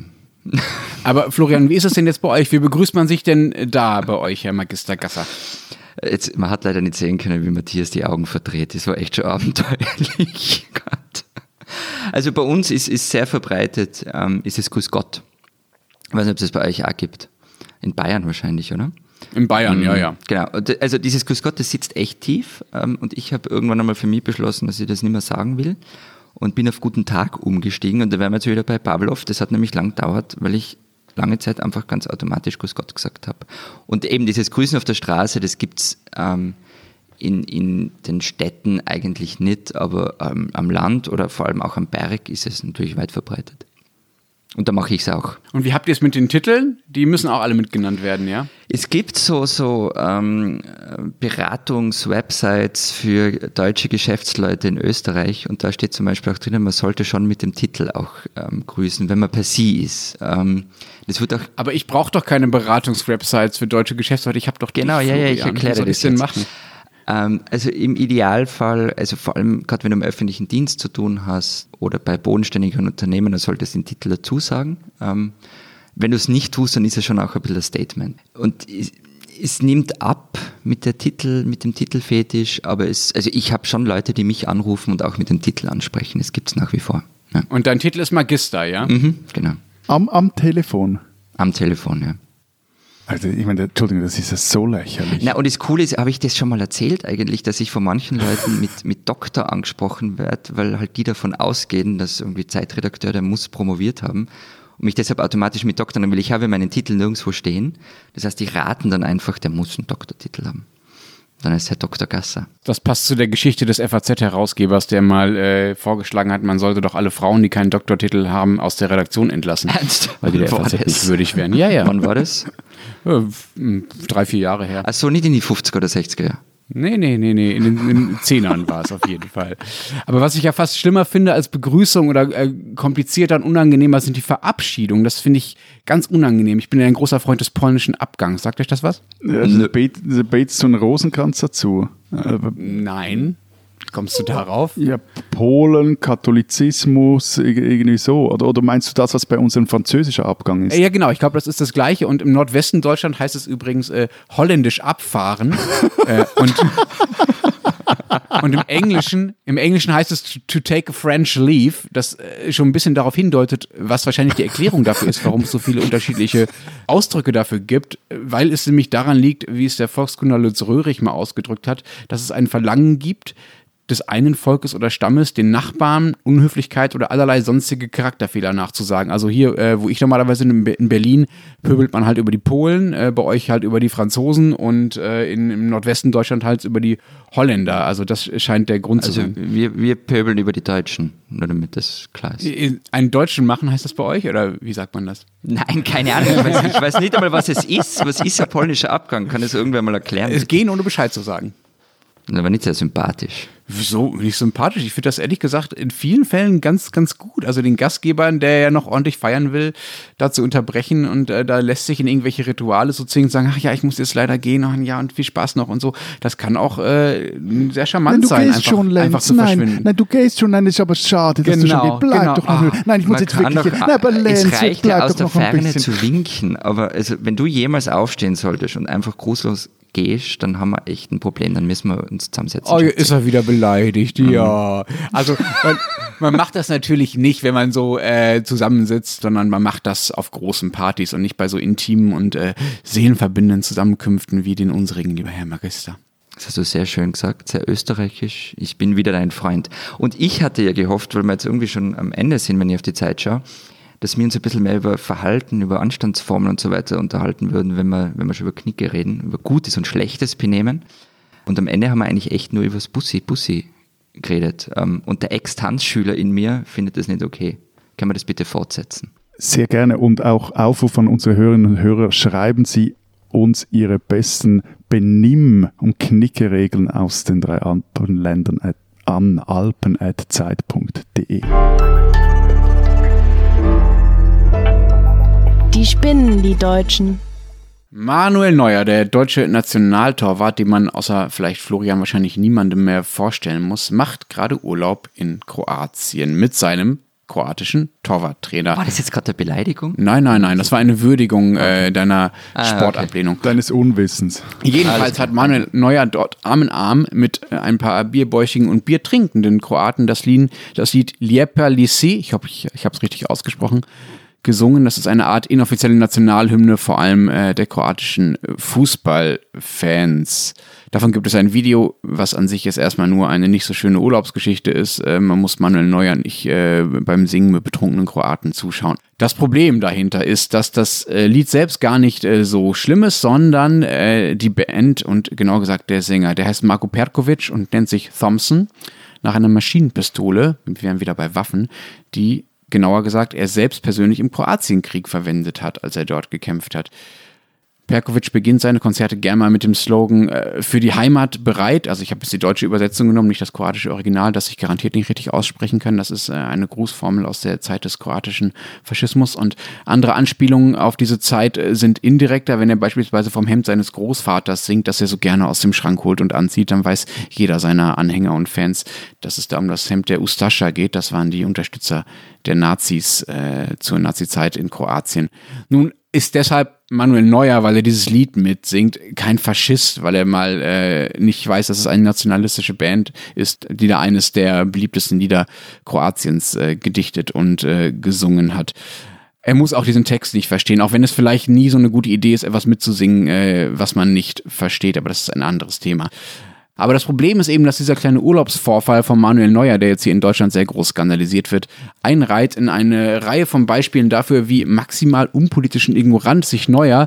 Aber Florian, wie ist es denn jetzt bei euch? Wie begrüßt man sich denn da bei euch, Herr Magister Gasser? jetzt, man hat leider nicht sehen können, wie Matthias die Augen verdreht. Das war echt schon abenteuerlich. Gott. Also bei uns ist, ist sehr verbreitet, ähm, ist es Grüß Gott. Ich weiß nicht, ob es das bei euch auch gibt. In Bayern wahrscheinlich, oder? In Bayern, ja, ja. Genau. Also dieses Grüß Gott, das sitzt echt tief. ähm, Und ich habe irgendwann einmal für mich beschlossen, dass ich das nicht mehr sagen will. Und bin auf Guten Tag umgestiegen. Und da wären wir jetzt wieder bei Pavlov. Das hat nämlich lang gedauert, weil ich lange Zeit einfach ganz automatisch Grüß Gott gesagt habe. Und eben dieses Grüßen auf der Straße, das gibt's ähm, in, in den Städten eigentlich nicht, aber ähm, am Land oder vor allem auch am Berg ist es natürlich weit verbreitet. Und da mache ich es auch. Und wie habt ihr es mit den Titeln? Die müssen auch alle mitgenannt werden, ja? Es gibt so, so ähm, Beratungs-Websites für deutsche Geschäftsleute in Österreich und da steht zum Beispiel auch drinnen, man sollte schon mit dem Titel auch ähm, grüßen, wenn man per Sie ist. Ähm, das wird auch Aber ich brauche doch keine Beratungswebsites für deutsche Geschäftsleute. Ich habe doch Genau, ja, ja, ich erkläre Wie soll das ich's denn jetzt. machen? Ähm, also im Idealfall, also vor allem gerade wenn du im öffentlichen Dienst zu tun hast oder bei bodenständigen Unternehmen, dann solltest du den Titel dazu sagen. Ähm, wenn du es nicht tust, dann ist es schon auch ein bisschen ein Statement. Und es, es nimmt ab mit der Titel, mit dem Titelfetisch, aber es, also ich habe schon Leute, die mich anrufen und auch mit dem Titel ansprechen. Das gibt es nach wie vor. Ja. Und dein Titel ist Magister, ja? Mhm, genau. am, am Telefon. Am Telefon, ja. Also ich meine, Entschuldigung, das ist ja so lächerlich. Na, und das Coole ist, habe ich das schon mal erzählt eigentlich, dass ich von manchen Leuten mit, mit Doktor angesprochen werde, weil halt die davon ausgehen, dass irgendwie Zeitredakteur, der muss promoviert haben und mich deshalb automatisch mit Doktor nennen will. Ich habe meinen Titel nirgendwo stehen. Das heißt, die raten dann einfach, der muss einen Doktortitel haben. Dann ist er Dr. Gasser. Das passt zu der Geschichte des FAZ-Herausgebers, der mal äh, vorgeschlagen hat, man sollte doch alle Frauen, die keinen Doktortitel haben, aus der Redaktion entlassen. Ernst? Weil die der FAZ das? nicht würdig wären. Ja, ja. Wann war das? Äh, Drei, vier Jahre her. Ach so, nicht in die 50er oder 60er Jahre. Nee, nee, nee, nee. In den, in den Zehnern war es auf jeden Fall. Aber was ich ja fast schlimmer finde als Begrüßung oder äh, komplizierter und unangenehmer sind die Verabschiedungen. Das finde ich ganz unangenehm. Ich bin ja ein großer Freund des polnischen Abgangs. Sagt euch das was? Ja, bet- da betest du einen Rosenkranz dazu. Aber, Nein. Kommst du darauf? ja, Polen, Katholizismus, irgendwie so. Oder, oder meinst du das, was bei uns ein französischer Abgang ist? Ja, genau. Ich glaube, das ist das Gleiche. Und im Nordwesten Deutschland heißt es übrigens äh, holländisch abfahren. äh, und, und im Englischen, im Englischen heißt es to, to take a French leave, das äh, schon ein bisschen darauf hindeutet, was wahrscheinlich die Erklärung dafür ist, warum es so viele unterschiedliche Ausdrücke dafür gibt, weil es nämlich daran liegt, wie es der Volkskundler Lutz Röhrig mal ausgedrückt hat, dass es ein Verlangen gibt, des einen Volkes oder Stammes den Nachbarn Unhöflichkeit oder allerlei sonstige Charakterfehler nachzusagen. Also hier, äh, wo ich normalerweise in, in, Berlin pöbelt man halt über die Polen, äh, bei euch halt über die Franzosen und äh, in, im Nordwesten Deutschland halt über die Holländer. Also das scheint der Grund also zu sein. Wir, wir pöbeln über die Deutschen, nur damit das klar ist. Einen Deutschen machen heißt das bei euch oder wie sagt man das? Nein, keine Ahnung. Ich weiß, ich weiß nicht einmal, was es ist. Was ist ein polnischer Abgang? Kann es irgendwer mal erklären? Es gehen, ohne Bescheid zu sagen. Aber nicht sehr sympathisch. Wieso nicht sympathisch? Ich finde das ehrlich gesagt in vielen Fällen ganz, ganz gut. Also den Gastgebern, der ja noch ordentlich feiern will, da zu unterbrechen und äh, da lässt sich in irgendwelche Rituale so zwingen, sagen, ach ja, ich muss jetzt leider gehen, ach, ja und viel Spaß noch und so. Das kann auch äh, sehr charmant nein, du sein. Gehst einfach, schon längst. einfach zu nein, verschwinden. nein, du gehst schon, nein, ist aber schade, dass Genau, du schon bleib genau. doch noch. Ah, nein, ich muss jetzt wirklich. doch, nein, aber Lenz, es reicht ja aus der Ferne zu winken, aber also, wenn du jemals aufstehen solltest und einfach grußlos gehst, dann haben wir echt ein Problem, dann müssen wir uns zusammensetzen. Oh, ist er wieder beleidigt, ja. Also man, man macht das natürlich nicht, wenn man so äh, zusammensitzt, sondern man macht das auf großen Partys und nicht bei so intimen und äh, seelenverbindenden Zusammenkünften wie den unsrigen, lieber Herr Magister. Das hast du sehr schön gesagt, sehr österreichisch. Ich bin wieder dein Freund. Und ich hatte ja gehofft, weil wir jetzt irgendwie schon am Ende sind, wenn ich auf die Zeit schaue, dass wir uns ein bisschen mehr über Verhalten, über Anstandsformen und so weiter unterhalten würden, wenn wir, wenn wir schon über Knicke reden, über gutes und schlechtes Benehmen. Und am Ende haben wir eigentlich echt nur über das Bussi, Bussi geredet. Ähm, Und der Ex-Tanzschüler in mir findet das nicht okay. Kann man das bitte fortsetzen? Sehr gerne und auch Aufruf an unsere Hörerinnen und Hörer, schreiben Sie uns Ihre besten Benimm- und Knickeregeln aus den drei Alpenländern an alpen.zeit.de. Die spinnen, die Deutschen. Manuel Neuer, der deutsche Nationaltorwart, den man außer vielleicht Florian wahrscheinlich niemandem mehr vorstellen muss, macht gerade Urlaub in Kroatien mit seinem kroatischen Torwarttrainer. War das jetzt gerade eine Beleidigung? Nein, nein, nein, das war eine Würdigung äh, deiner Ah, Sportablehnung. Deines Unwissens. Jedenfalls hat Manuel Neuer dort Arm in Arm mit äh, ein paar Bierbäuchigen und Biertrinkenden Kroaten das Lied, das Lied Lijepa Lisi, ich hoffe, ich, ich habe es richtig ausgesprochen, gesungen. Das ist eine Art inoffizielle Nationalhymne, vor allem äh, der kroatischen äh, Fußballfans. Davon gibt es ein Video, was an sich jetzt erstmal nur eine nicht so schöne Urlaubsgeschichte ist. Äh, man muss Manuel Neuer nicht äh, beim Singen mit betrunkenen Kroaten zuschauen. Das Problem dahinter ist, dass das äh, Lied selbst gar nicht äh, so schlimm ist, sondern äh, die Band und genau gesagt der Sänger, der heißt Marko Perkovic und nennt sich Thompson nach einer Maschinenpistole, wir wären wieder bei Waffen, die genauer gesagt er selbst persönlich im Kroatienkrieg verwendet hat, als er dort gekämpft hat. Perkovic beginnt seine Konzerte gern mal mit dem Slogan äh, für die Heimat bereit. Also ich habe jetzt die deutsche Übersetzung genommen, nicht das kroatische Original, das ich garantiert nicht richtig aussprechen kann. Das ist äh, eine Grußformel aus der Zeit des kroatischen Faschismus. Und andere Anspielungen auf diese Zeit äh, sind indirekter. Wenn er beispielsweise vom Hemd seines Großvaters singt, das er so gerne aus dem Schrank holt und anzieht, dann weiß jeder seiner Anhänger und Fans, dass es da um das Hemd der Ustascha geht. Das waren die Unterstützer der Nazis äh, zur Nazizeit in Kroatien. Nun ist deshalb Manuel Neuer, weil er dieses Lied mitsingt, kein Faschist, weil er mal äh, nicht weiß, dass es eine nationalistische Band ist, die da eines der beliebtesten Lieder Kroatiens äh, gedichtet und äh, gesungen hat. Er muss auch diesen Text nicht verstehen, auch wenn es vielleicht nie so eine gute Idee ist, etwas mitzusingen, äh, was man nicht versteht, aber das ist ein anderes Thema. Aber das Problem ist eben, dass dieser kleine Urlaubsvorfall von Manuel Neuer, der jetzt hier in Deutschland sehr groß skandalisiert wird, einreiht in eine Reihe von Beispielen dafür, wie maximal unpolitisch und ignorant sich Neuer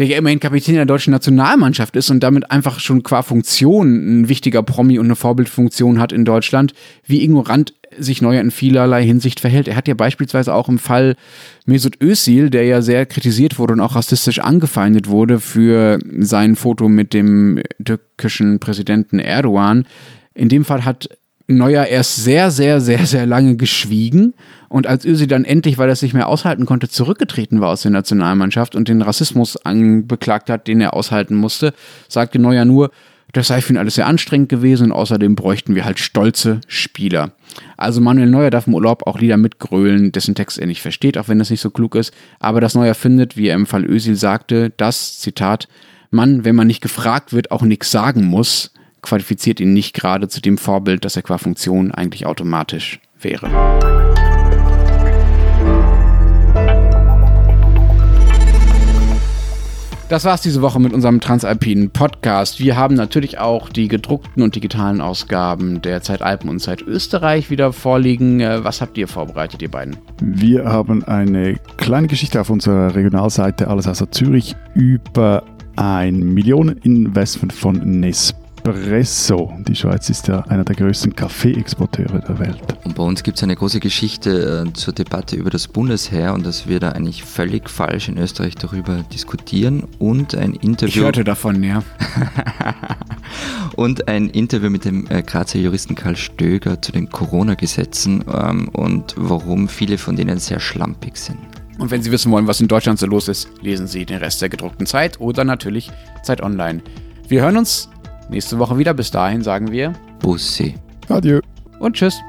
der ja immerhin Kapitän der deutschen Nationalmannschaft ist und damit einfach schon qua Funktion ein wichtiger Promi und eine Vorbildfunktion hat in Deutschland, wie ignorant sich Neuer in vielerlei Hinsicht verhält. Er hat ja beispielsweise auch im Fall Mesut Özil, der ja sehr kritisiert wurde und auch rassistisch angefeindet wurde für sein Foto mit dem türkischen Präsidenten Erdogan. In dem Fall hat Neuer erst sehr, sehr, sehr, sehr lange geschwiegen und als Özil dann endlich, weil er es nicht mehr aushalten konnte, zurückgetreten war aus der Nationalmannschaft und den Rassismus anbeklagt hat, den er aushalten musste, sagte Neuer nur, das sei für ihn alles sehr anstrengend gewesen und außerdem bräuchten wir halt stolze Spieler. Also Manuel Neuer darf im Urlaub auch Lieder mitgrölen, dessen Text er nicht versteht, auch wenn das nicht so klug ist, aber das Neuer findet, wie er im Fall Özil sagte, dass, Zitat, man, wenn man nicht gefragt wird, auch nichts sagen muss, qualifiziert ihn nicht gerade zu dem Vorbild, das er qua Funktion eigentlich automatisch wäre. Das war's diese Woche mit unserem Transalpinen Podcast. Wir haben natürlich auch die gedruckten und digitalen Ausgaben der Zeit Alpen und Zeit Österreich wieder vorliegen. Äh, was habt ihr vorbereitet, ihr beiden? Wir haben eine kleine Geschichte auf unserer Regionalseite Alles außer Zürich über ein Millioneninvestment von Nespresso Espresso. Die Schweiz ist ja einer der größten Kaffeeexporteure der Welt. Und bei uns gibt es eine große Geschichte äh, zur Debatte über das Bundesheer und dass wir da eigentlich völlig falsch in Österreich darüber diskutieren und ein Interview. Ich hörte davon, ja. und ein Interview mit dem äh, Grazer Juristen Karl Stöger zu den Corona-Gesetzen ähm, und warum viele von denen sehr schlampig sind. Und wenn Sie wissen wollen, was in Deutschland so los ist, lesen Sie den Rest der gedruckten Zeit oder natürlich Zeit Online. Wir hören uns nächste Woche wieder. Bis dahin sagen wir Bussi. Adieu. Und tschüss.